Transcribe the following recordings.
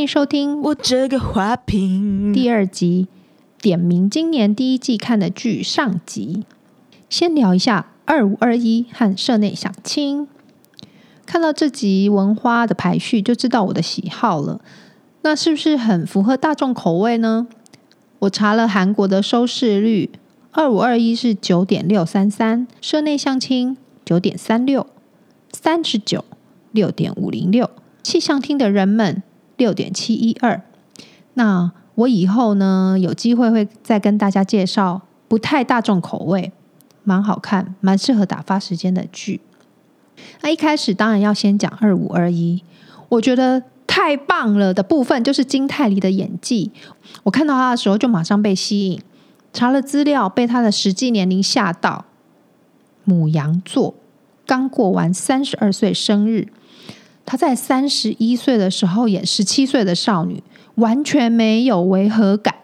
迎收听我这个花瓶第二集，点名今年第一季看的剧上集。先聊一下二五二一和社内相亲。看到这集文花的排序，就知道我的喜好了。那是不是很符合大众口味呢？我查了韩国的收视率，二五二一是九点六三三，社内相亲九点三六，三十九六点五零六，气象厅的人们。六点七一二，那我以后呢，有机会会再跟大家介绍不太大众口味、蛮好看、蛮适合打发时间的剧。那一开始当然要先讲二五二一，我觉得太棒了的部分就是金泰梨的演技。我看到他的时候就马上被吸引，查了资料，被他的实际年龄吓到。母羊座，刚过完三十二岁生日。她在三十一岁的时候演十七岁的少女，完全没有违和感。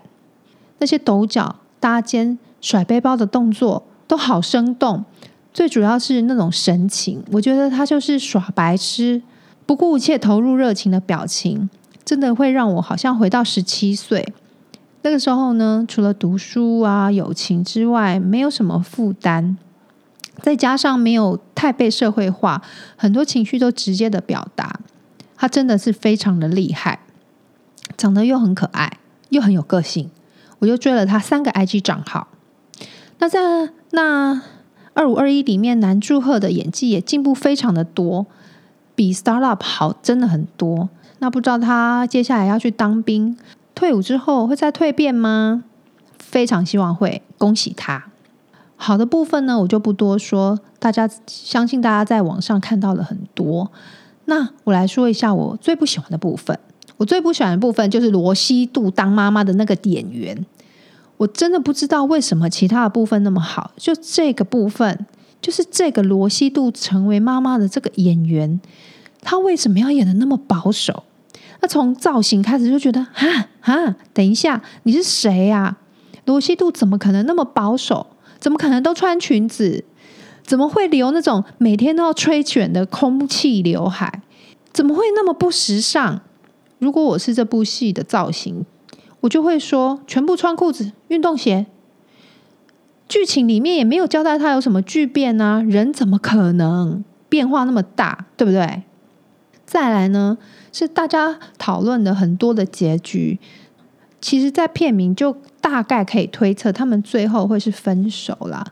那些抖脚、搭肩、甩背包的动作都好生动，最主要是那种神情，我觉得她就是耍白痴、不顾一切投入热情的表情，真的会让我好像回到十七岁。那个时候呢，除了读书啊、友情之外，没有什么负担。再加上没有太被社会化，很多情绪都直接的表达，他真的是非常的厉害，长得又很可爱，又很有个性，我就追了他三个 IG 账号。那在那二五二一里面，南柱赫的演技也进步非常的多，比 Startup 好真的很多。那不知道他接下来要去当兵，退伍之后会再蜕变吗？非常希望会，恭喜他。好的部分呢，我就不多说，大家相信大家在网上看到了很多。那我来说一下我最不喜欢的部分。我最不喜欢的部分就是罗西度当妈妈的那个演员，我真的不知道为什么其他的部分那么好，就这个部分，就是这个罗西度成为妈妈的这个演员，他为什么要演得那么保守？那从造型开始就觉得，哈哈，等一下，你是谁呀？罗西度怎么可能那么保守？怎么可能都穿裙子？怎么会留那种每天都要吹卷的空气刘海？怎么会那么不时尚？如果我是这部戏的造型，我就会说全部穿裤子、运动鞋。剧情里面也没有交代他有什么巨变啊，人怎么可能变化那么大？对不对？再来呢，是大家讨论的很多的结局。其实，在片名就大概可以推测，他们最后会是分手啦。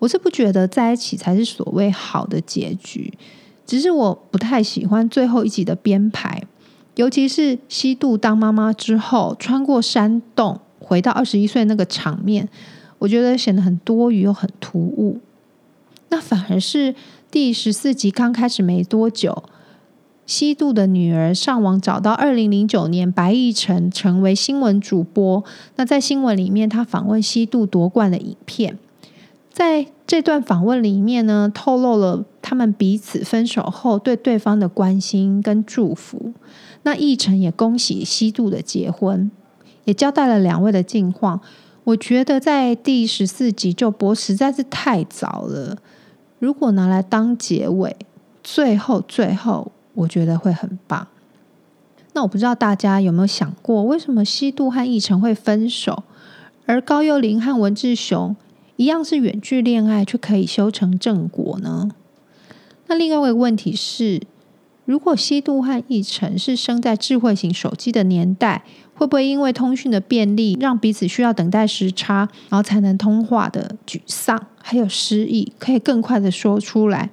我是不觉得在一起才是所谓好的结局，只是我不太喜欢最后一集的编排，尤其是西渡当妈妈之后，穿过山洞回到二十一岁那个场面，我觉得显得很多余又很突兀。那反而是第十四集刚开始没多久。西度的女儿上网找到二零零九年白易辰成为新闻主播。那在新闻里面，他访问西度夺冠的影片。在这段访问里面呢，透露了他们彼此分手后对对方的关心跟祝福。那易辰也恭喜西度的结婚，也交代了两位的近况。我觉得在第十四集就播实在是太早了。如果拿来当结尾，最后最后。我觉得会很棒。那我不知道大家有没有想过，为什么希度和易辰会分手，而高幼霖和文志雄一样是远距恋爱，却可以修成正果呢？那另外一个问题是，如果希度和易辰是生在智慧型手机的年代，会不会因为通讯的便利，让彼此需要等待时差，然后才能通话的沮丧还有失意，可以更快的说出来，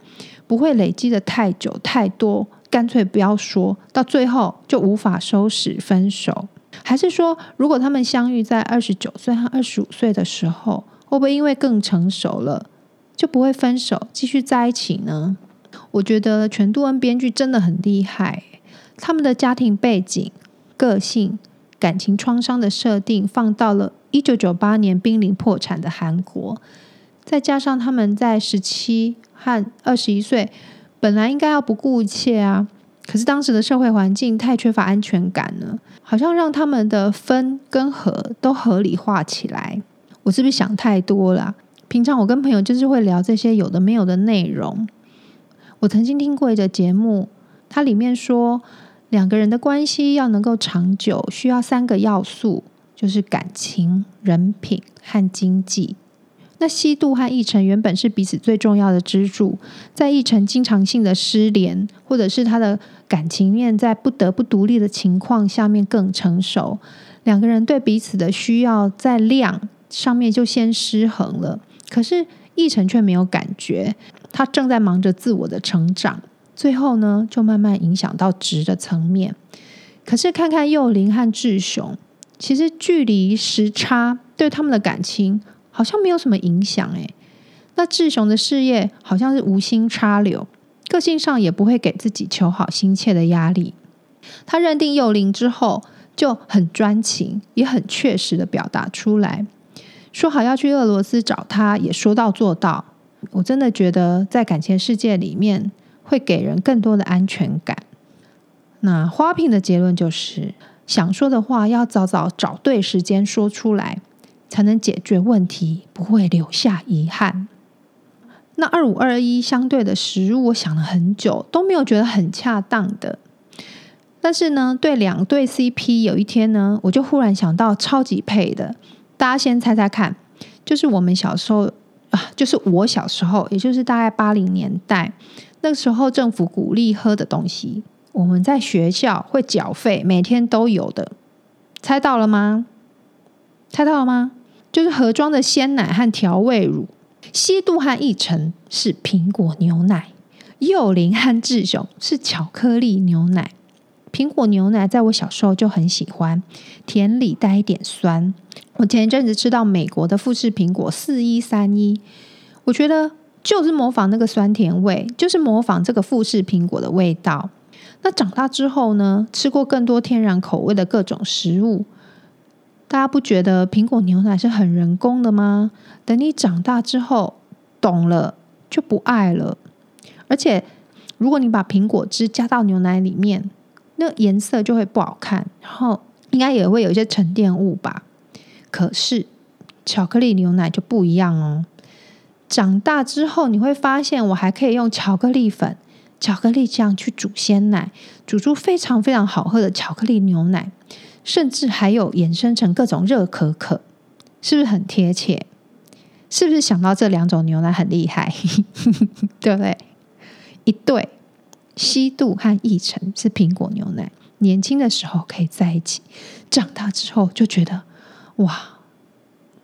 不会累积的太久太多？干脆不要说，到最后就无法收拾分手，还是说，如果他们相遇在二十九岁和二十五岁的时候，会不会因为更成熟了，就不会分手，继续在一起呢？我觉得全度恩编剧真的很厉害，他们的家庭背景、个性、感情创伤的设定放到了一九九八年濒临破产的韩国，再加上他们在十七和二十一岁。本来应该要不顾一切啊，可是当时的社会环境太缺乏安全感了，好像让他们的分跟合都合理化起来。我是不是想太多了？平常我跟朋友就是会聊这些有的没有的内容。我曾经听过一个节目，它里面说，两个人的关系要能够长久，需要三个要素，就是感情、人品和经济。那西度和奕成原本是彼此最重要的支柱，在奕成经常性的失联，或者是他的感情面在不得不独立的情况下面更成熟，两个人对彼此的需要在量上面就先失衡了。可是奕成却没有感觉，他正在忙着自我的成长，最后呢，就慢慢影响到质的层面。可是看看幼龄和志雄，其实距离时差对他们的感情。好像没有什么影响诶。那志雄的事业好像是无心插柳，个性上也不会给自己求好心切的压力。他认定幼龄之后就很专情，也很确实的表达出来，说好要去俄罗斯找他，也说到做到。我真的觉得在感情世界里面会给人更多的安全感。那花瓶的结论就是，想说的话要早早找对时间说出来。才能解决问题，不会留下遗憾。那二五二一相对的食物，我想了很久，都没有觉得很恰当的。但是呢，对两对 CP，有一天呢，我就忽然想到超级配的。大家先猜猜看，就是我们小时候啊，就是我小时候，也就是大概八零年代那个时候，政府鼓励喝的东西，我们在学校会缴费，每天都有的。猜到了吗？猜到了吗？就是盒装的鲜奶和调味乳，西度和奕成是苹果牛奶，幼龄和志雄是巧克力牛奶。苹果牛奶在我小时候就很喜欢，甜里带一点酸。我前一阵子吃到美国的富士苹果四一三一，我觉得就是模仿那个酸甜味，就是模仿这个富士苹果的味道。那长大之后呢，吃过更多天然口味的各种食物。大家不觉得苹果牛奶是很人工的吗？等你长大之后懂了，就不爱了。而且，如果你把苹果汁加到牛奶里面，那颜色就会不好看，然后应该也会有一些沉淀物吧。可是巧克力牛奶就不一样哦。长大之后你会发现，我还可以用巧克力粉、巧克力酱去煮鲜奶，煮出非常非常好喝的巧克力牛奶。甚至还有衍生成各种热可可，是不是很贴切？是不是想到这两种牛奶很厉害？对不对？一对西度和奕成是苹果牛奶，年轻的时候可以在一起，长大之后就觉得哇，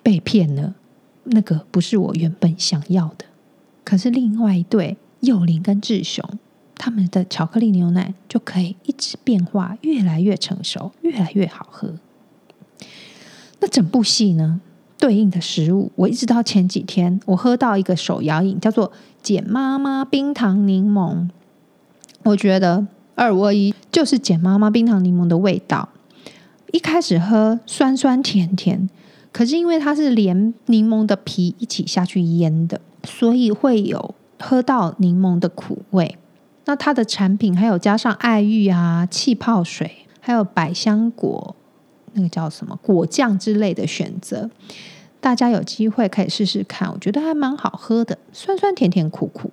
被骗了，那个不是我原本想要的。可是另外一对幼龄跟志雄。他们的巧克力牛奶就可以一直变化，越来越成熟，越来越好喝。那整部戏呢，对应的食物，我一直到前几天，我喝到一个手摇饮，叫做“简妈妈冰糖柠檬”。我觉得二五二一就是简妈妈冰糖柠檬的味道。一开始喝酸酸甜甜，可是因为它是连柠檬的皮一起下去腌的，所以会有喝到柠檬的苦味。那它的产品还有加上爱玉啊、气泡水，还有百香果，那个叫什么果酱之类的选择，大家有机会可以试试看，我觉得还蛮好喝的，酸酸甜甜苦苦。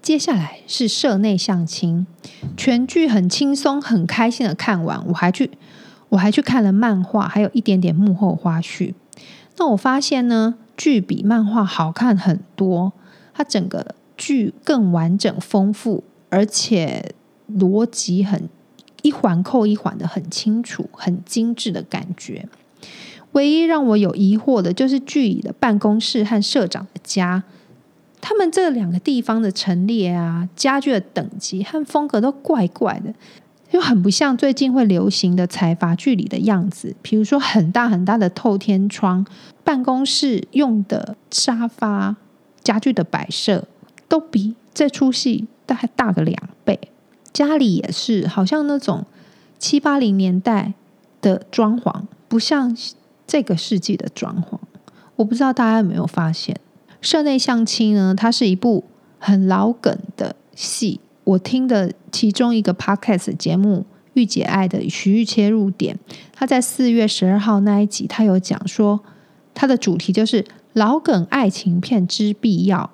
接下来是社内相亲，全剧很轻松、很开心的看完，我还去我还去看了漫画，还有一点点幕后花絮。那我发现呢，剧比漫画好看很多，它整个。剧更完整、丰富，而且逻辑很一环扣一环的很清楚、很精致的感觉。唯一让我有疑惑的就是剧里的办公室和社长的家，他们这两个地方的陈列啊、家具的等级和风格都怪怪的，又很不像最近会流行的财阀剧里的样子。比如说很大很大的透天窗，办公室用的沙发、家具的摆设。都比这出戏大概大个两倍，家里也是，好像那种七八零年代的装潢，不像这个世纪的装潢。我不知道大家有没有发现，《社内相亲》呢，它是一部很老梗的戏。我听的其中一个 podcast 节目《御姐爱》的徐玉切入点，他在四月十二号那一集，他有讲说，他的主题就是老梗爱情片之必要。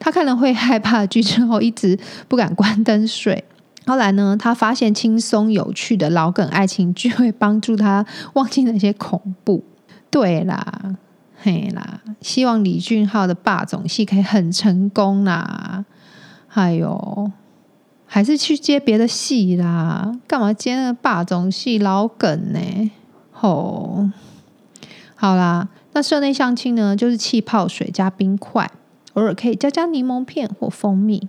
他看了会害怕剧之后，一直不敢关灯睡。后来呢，他发现轻松有趣的老梗爱情剧会帮助他忘记那些恐怖。对啦，嘿啦，希望李俊浩的霸总戏可以很成功啦。还有，还是去接别的戏啦？干嘛接那个霸总戏老梗呢？吼，好啦，那社内相亲呢，就是气泡水加冰块，偶尔可以加加柠檬片或蜂蜜。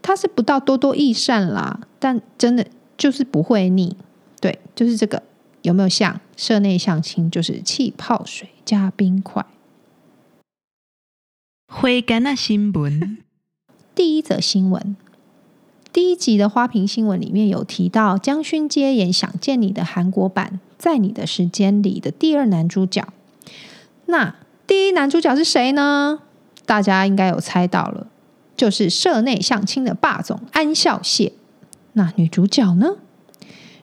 它是不到多多益善啦，但真的就是不会腻。对，就是这个，有没有像社内相亲？就是气泡水加冰块。花干那新闻，第一则新闻，第一集的花瓶新闻里面有提到江勋接演《想见你》的韩国版《在你的时间里》的第二男主角。那第一男主角是谁呢？大家应该有猜到了。就是社内相亲的霸总安孝燮，那女主角呢？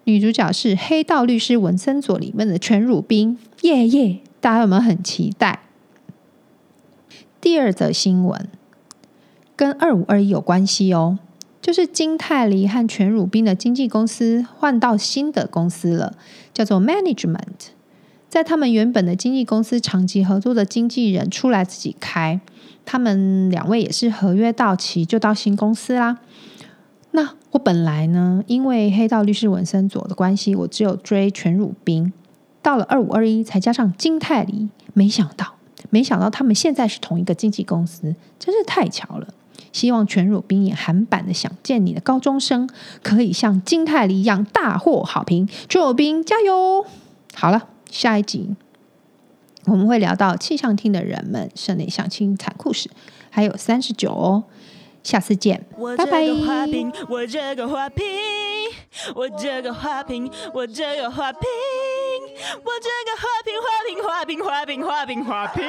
女主角是《黑道律师文森佐》里面的全汝彬，耶耶！大家有没有很期待？第二则新闻跟二五二一有关系哦，就是金泰梨和全汝彬的经纪公司换到新的公司了，叫做 Management。在他们原本的经纪公司长期合作的经纪人出来自己开。他们两位也是合约到期就到新公司啦。那我本来呢，因为黑道律师文森佐的关系，我只有追全汝彬，到了二五二一才加上金泰梨，没想到，没想到他们现在是同一个经纪公司，真是太巧了。希望全汝彬演韩版的《想见你》的高中生，可以像金泰梨一样大获好评。全汝彬加油！好了，下一集。我们会聊到气象厅的人们、室内相亲残酷史，还有三十九哦，下次见，拜拜。我这个花瓶，我这个花瓶，我这个花瓶，我这个花瓶，我这个花瓶，花瓶，花瓶，花瓶，花瓶，花瓶。